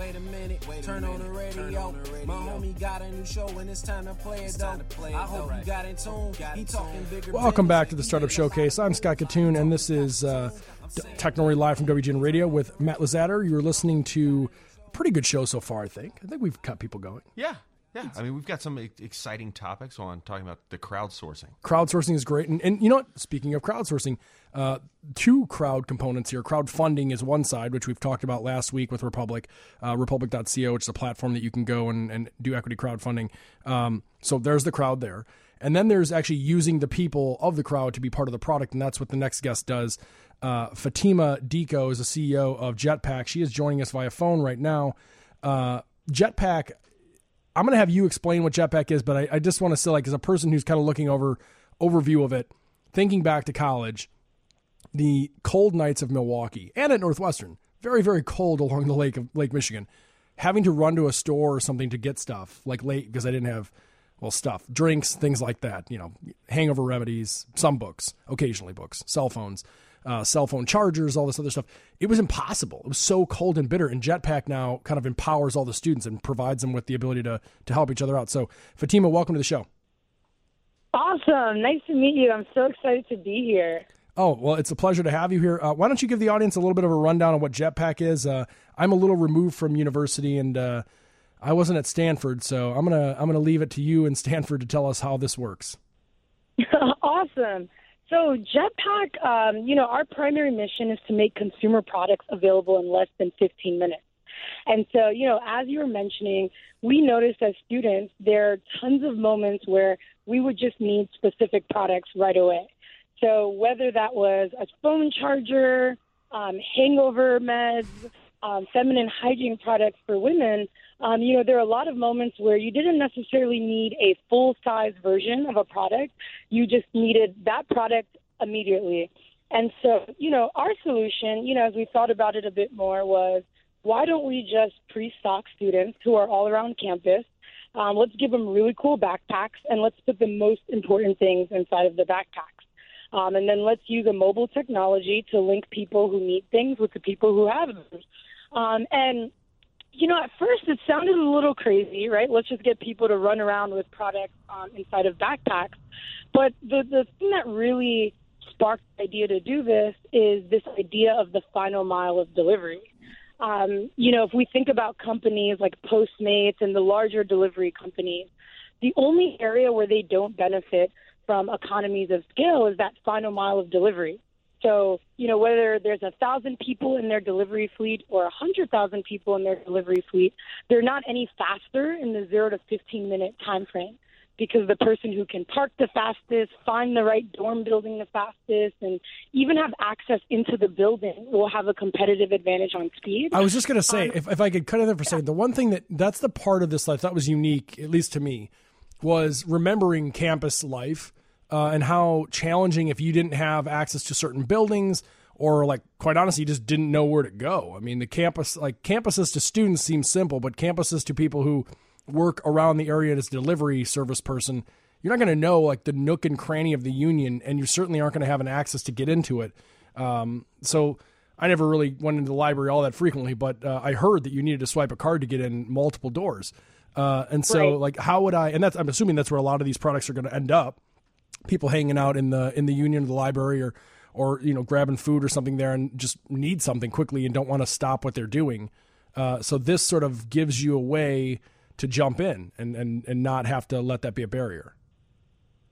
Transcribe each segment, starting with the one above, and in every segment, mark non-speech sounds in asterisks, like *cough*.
Wait a minute, Wait a turn, minute. On the radio. on the radio. My homie got a new show and it's time to play it though. Play it I hope you got in tune. He talking bigger. Welcome back to the Startup Showcase. I'm Scott Kitun, and this is uh, Technori Live from WGN Radio with Matt Lazatter. You're listening to a pretty good show so far, I think. I think we've got people going. Yeah, yeah, I mean, we've got some exciting topics on talking about the crowdsourcing. Crowdsourcing is great, and, and you know what? Speaking of crowdsourcing, uh, two crowd components here. Crowdfunding is one side, which we've talked about last week with Republic, uh, Republic.co, which is a platform that you can go and, and do equity crowdfunding. Um, so there's the crowd there, and then there's actually using the people of the crowd to be part of the product, and that's what the next guest does. Uh, Fatima Dicko is the CEO of Jetpack. She is joining us via phone right now. Uh, Jetpack I'm going to have you explain what Jetpack is, but I, I just want to say, like, as a person who's kind of looking over overview of it, thinking back to college, the cold nights of Milwaukee and at Northwestern, very very cold along the lake of Lake Michigan, having to run to a store or something to get stuff like late because I didn't have well stuff, drinks, things like that. You know, hangover remedies, some books, occasionally books, cell phones uh, cell phone chargers, all this other stuff. It was impossible. It was so cold and bitter. And Jetpack now kind of empowers all the students and provides them with the ability to to help each other out. So, Fatima, welcome to the show. Awesome. Nice to meet you. I'm so excited to be here. Oh, well, it's a pleasure to have you here. Uh, why don't you give the audience a little bit of a rundown on what Jetpack is? Uh, I'm a little removed from university and uh, I wasn't at Stanford, so I'm gonna I'm gonna leave it to you and *laughs* Stanford to tell us how this works. *laughs* awesome. So, Jetpack, um, you know, our primary mission is to make consumer products available in less than 15 minutes. And so, you know, as you were mentioning, we noticed as students there are tons of moments where we would just need specific products right away. So, whether that was a phone charger, um, hangover meds, um, feminine hygiene products for women, um, you know, there are a lot of moments where you didn't necessarily need a full size version of a product. You just needed that product immediately. And so, you know, our solution, you know, as we thought about it a bit more was why don't we just pre stock students who are all around campus? Um, let's give them really cool backpacks and let's put the most important things inside of the backpacks. Um, and then let's use a mobile technology to link people who need things with the people who have them. Um, and you know, at first it sounded a little crazy, right? Let's just get people to run around with products um, inside of backpacks. But the the thing that really sparked the idea to do this is this idea of the final mile of delivery. Um, you know, if we think about companies like Postmates and the larger delivery companies, the only area where they don't benefit from economies of scale is that final mile of delivery. So, you know, whether there's a thousand people in their delivery fleet or a hundred thousand people in their delivery fleet, they're not any faster in the zero to 15 minute time frame because the person who can park the fastest, find the right dorm building the fastest, and even have access into the building will have a competitive advantage on speed. I was just going to say, um, if, if I could cut in there for a second, the one thing that that's the part of this life that was unique, at least to me, was remembering campus life uh, and how challenging if you didn't have access to certain buildings or like quite honestly you just didn't know where to go. I mean, the campus like campuses to students seem simple, but campuses to people who work around the area as delivery service person, you're not going to know like the nook and cranny of the union, and you certainly aren't going to have an access to get into it. Um, so I never really went into the library all that frequently, but uh, I heard that you needed to swipe a card to get in multiple doors. Uh, and so, right. like, how would I? And that's I'm assuming that's where a lot of these products are going to end up people hanging out in the in the union or the library or or you know grabbing food or something there and just need something quickly and don't want to stop what they're doing. Uh, so this sort of gives you a way to jump in and, and, and not have to let that be a barrier.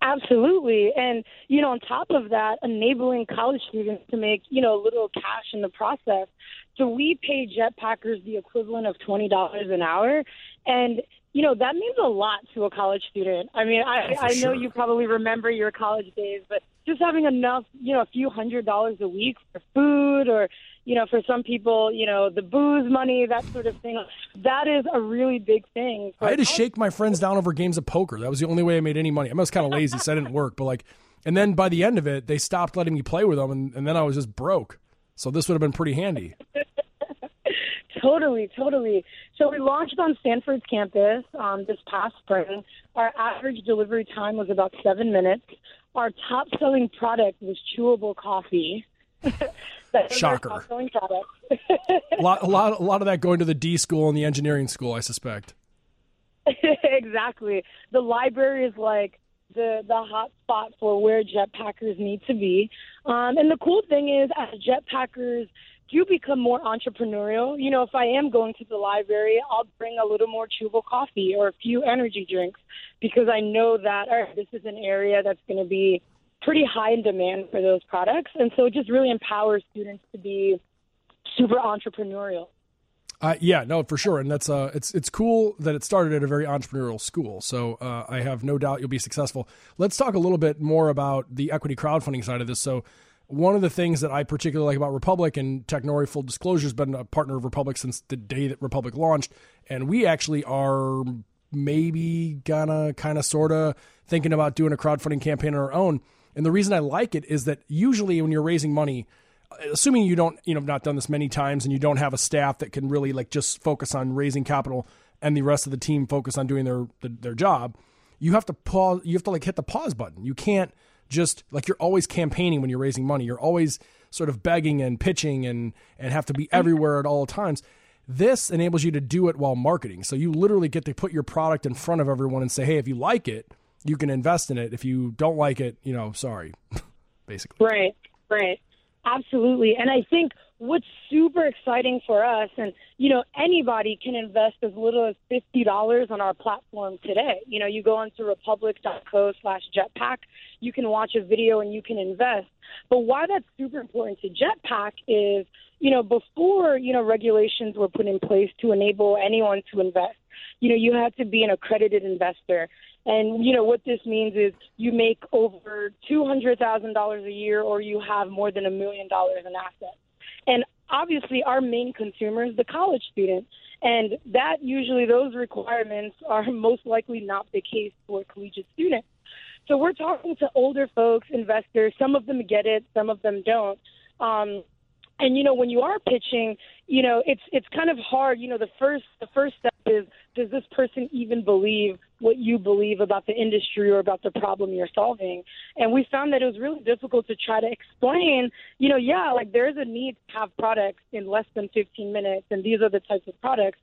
Absolutely. And, you know, on top of that, enabling college students to make, you know, a little cash in the process. So we pay jetpackers the equivalent of $20 an hour. And you know that means a lot to a college student. I mean, I, oh, I know you probably remember your college days, but just having enough, you know, a few hundred dollars a week for food, or you know, for some people, you know, the booze money, that sort of thing. That is a really big thing. I had to shake my friends down over games of poker. That was the only way I made any money. I was kind of lazy, so I didn't work. But like, and then by the end of it, they stopped letting me play with them, and, and then I was just broke. So this would have been pretty handy. *laughs* Totally, totally. So we launched on Stanford's campus um, this past spring. Our average delivery time was about seven minutes. Our top selling product was chewable coffee. *laughs* Shocker. a lot, a lot, a lot of that going to the D school and the engineering school, I suspect. *laughs* exactly. The library is like the the hot spot for where jetpackers need to be. Um, and the cool thing is, as jetpackers do become more entrepreneurial, you know, if I am going to the library, I'll bring a little more Chewable coffee or a few energy drinks because I know that all right, this is an area that's going to be pretty high in demand for those products. And so it just really empowers students to be super entrepreneurial. Uh, yeah, no, for sure, and that's uh, it's it's cool that it started at a very entrepreneurial school. So uh, I have no doubt you'll be successful. Let's talk a little bit more about the equity crowdfunding side of this. So one of the things that I particularly like about Republic and Technori, full disclosure, has been a partner of Republic since the day that Republic launched, and we actually are maybe gonna kind of sort of thinking about doing a crowdfunding campaign on our own. And the reason I like it is that usually when you're raising money assuming you don't, you know, have not done this many times and you don't have a staff that can really like just focus on raising capital and the rest of the team focus on doing their their job, you have to pause. You have to like hit the pause button. You can't just like you're always campaigning when you're raising money. You're always sort of begging and pitching and and have to be mm-hmm. everywhere at all times. This enables you to do it while marketing. So you literally get to put your product in front of everyone and say, "Hey, if you like it, you can invest in it. If you don't like it, you know, sorry." *laughs* Basically. Right. Right. Absolutely. And I think what's super exciting for us, and, you know, anybody can invest as little as $50 on our platform today. You know, you go onto republic.co slash jetpack, you can watch a video and you can invest. But why that's super important to Jetpack is, you know, before, you know, regulations were put in place to enable anyone to invest, you know, you had to be an accredited investor. And you know what this means is you make over two hundred thousand dollars a year, or you have more than a million dollars in assets. And obviously, our main consumer is the college student, and that usually those requirements are *laughs* most likely not the case for collegiate students. So we're talking to older folks, investors. Some of them get it, some of them don't. Um, and you know when you are pitching you know it's it's kind of hard you know the first the first step is does this person even believe what you believe about the industry or about the problem you're solving and we found that it was really difficult to try to explain you know yeah like there is a need to have products in less than 15 minutes and these are the types of products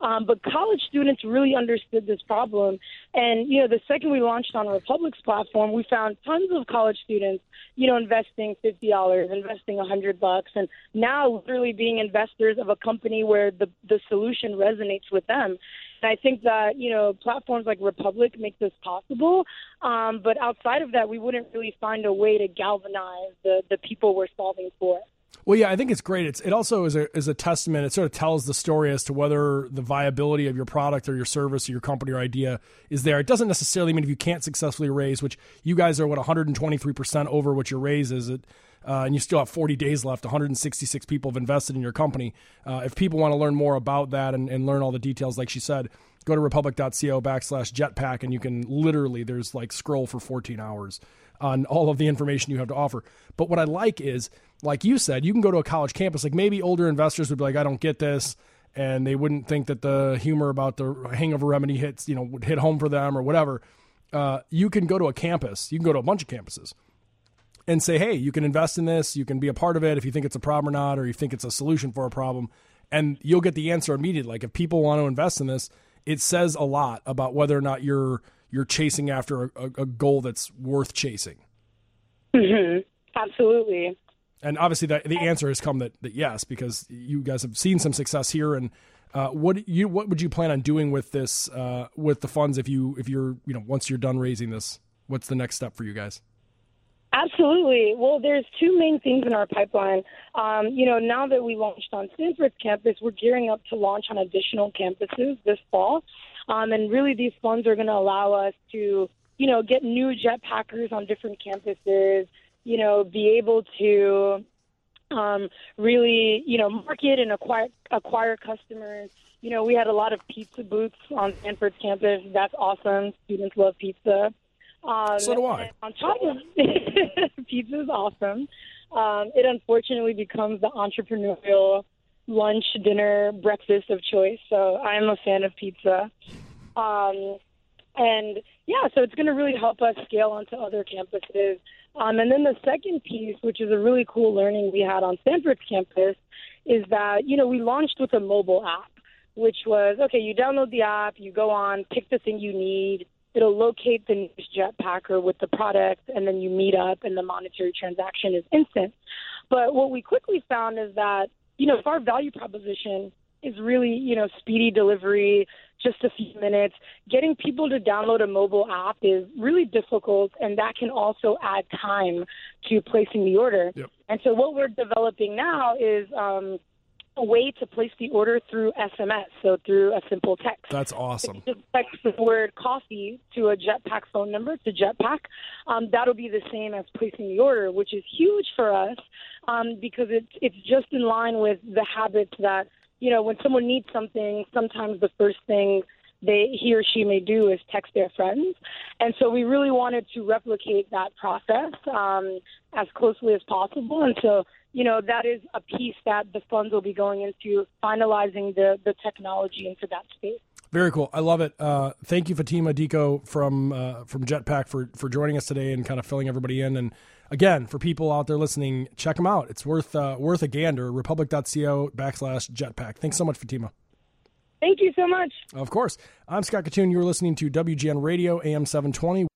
um, but college students really understood this problem. And, you know, the second we launched on Republic's platform, we found tons of college students, you know, investing $50, investing 100 bucks, and now literally being investors of a company where the, the solution resonates with them. And I think that, you know, platforms like Republic make this possible. Um, but outside of that, we wouldn't really find a way to galvanize the, the people we're solving for. Well, yeah, I think it's great. It's it also is a is a testament. It sort of tells the story as to whether the viability of your product or your service or your company or idea is there. It doesn't necessarily mean if you can't successfully raise, which you guys are what 123 percent over what your raise is. It uh, and you still have 40 days left. 166 people have invested in your company. Uh, if people want to learn more about that and, and learn all the details, like she said, go to republic.co backslash jetpack and you can literally there's like scroll for 14 hours on all of the information you have to offer. But what I like is, like you said, you can go to a college campus. Like maybe older investors would be like, I don't get this. And they wouldn't think that the humor about the hangover remedy hits, you know, would hit home for them or whatever. Uh, you can go to a campus. You can go to a bunch of campuses and say, hey, you can invest in this. You can be a part of it if you think it's a problem or not, or you think it's a solution for a problem. And you'll get the answer immediately. Like if people want to invest in this, it says a lot about whether or not you're you're chasing after a, a goal that's worth chasing. Mm-hmm. Absolutely. And obviously, the, the answer has come that, that yes, because you guys have seen some success here. And uh, what you what would you plan on doing with this uh, with the funds if you if you're you know once you're done raising this? What's the next step for you guys? Absolutely. Well, there's two main things in our pipeline. Um, you know, now that we launched on Stanford's campus, we're gearing up to launch on additional campuses this fall. Um, and really, these funds are going to allow us to, you know, get new jetpackers on different campuses, you know, be able to um, really, you know, market and acquire acquire customers. You know, we had a lot of pizza booths on Stanford's campus. That's awesome. Students love pizza. Um, so do I. On top of *laughs* pizza is awesome. Um, it unfortunately becomes the entrepreneurial lunch, dinner, breakfast of choice. So I'm a fan of pizza. Um, and yeah, so it's going to really help us scale onto other campuses. Um, and then the second piece, which is a really cool learning we had on Stanford's campus, is that, you know, we launched with a mobile app, which was okay, you download the app, you go on, pick the thing you need, it'll locate the nearest jetpacker with the product, and then you meet up, and the monetary transaction is instant. But what we quickly found is that, you know, if our value proposition is really, you know, speedy delivery, just a few minutes. Getting people to download a mobile app is really difficult, and that can also add time to placing the order. Yep. And so, what we're developing now is um, a way to place the order through SMS, so through a simple text. That's awesome. If you just text the word coffee to a Jetpack phone number to Jetpack, um, that'll be the same as placing the order, which is huge for us um, because it's it's just in line with the habits that you know when someone needs something, sometimes the first thing they he or she may do is text their friends, and so we really wanted to replicate that process um, as closely as possible, and so you know, that is a piece that the funds will be going into finalizing the, the technology into that space. Very cool. I love it. Uh, thank you, Fatima Dicko from uh, from Jetpack for for joining us today and kind of filling everybody in. And again, for people out there listening, check them out. It's worth uh, worth a gander. Republic.co backslash Jetpack. Thanks so much, Fatima. Thank you so much. Of course. I'm Scott Kitun. You're listening to WGN Radio AM 720.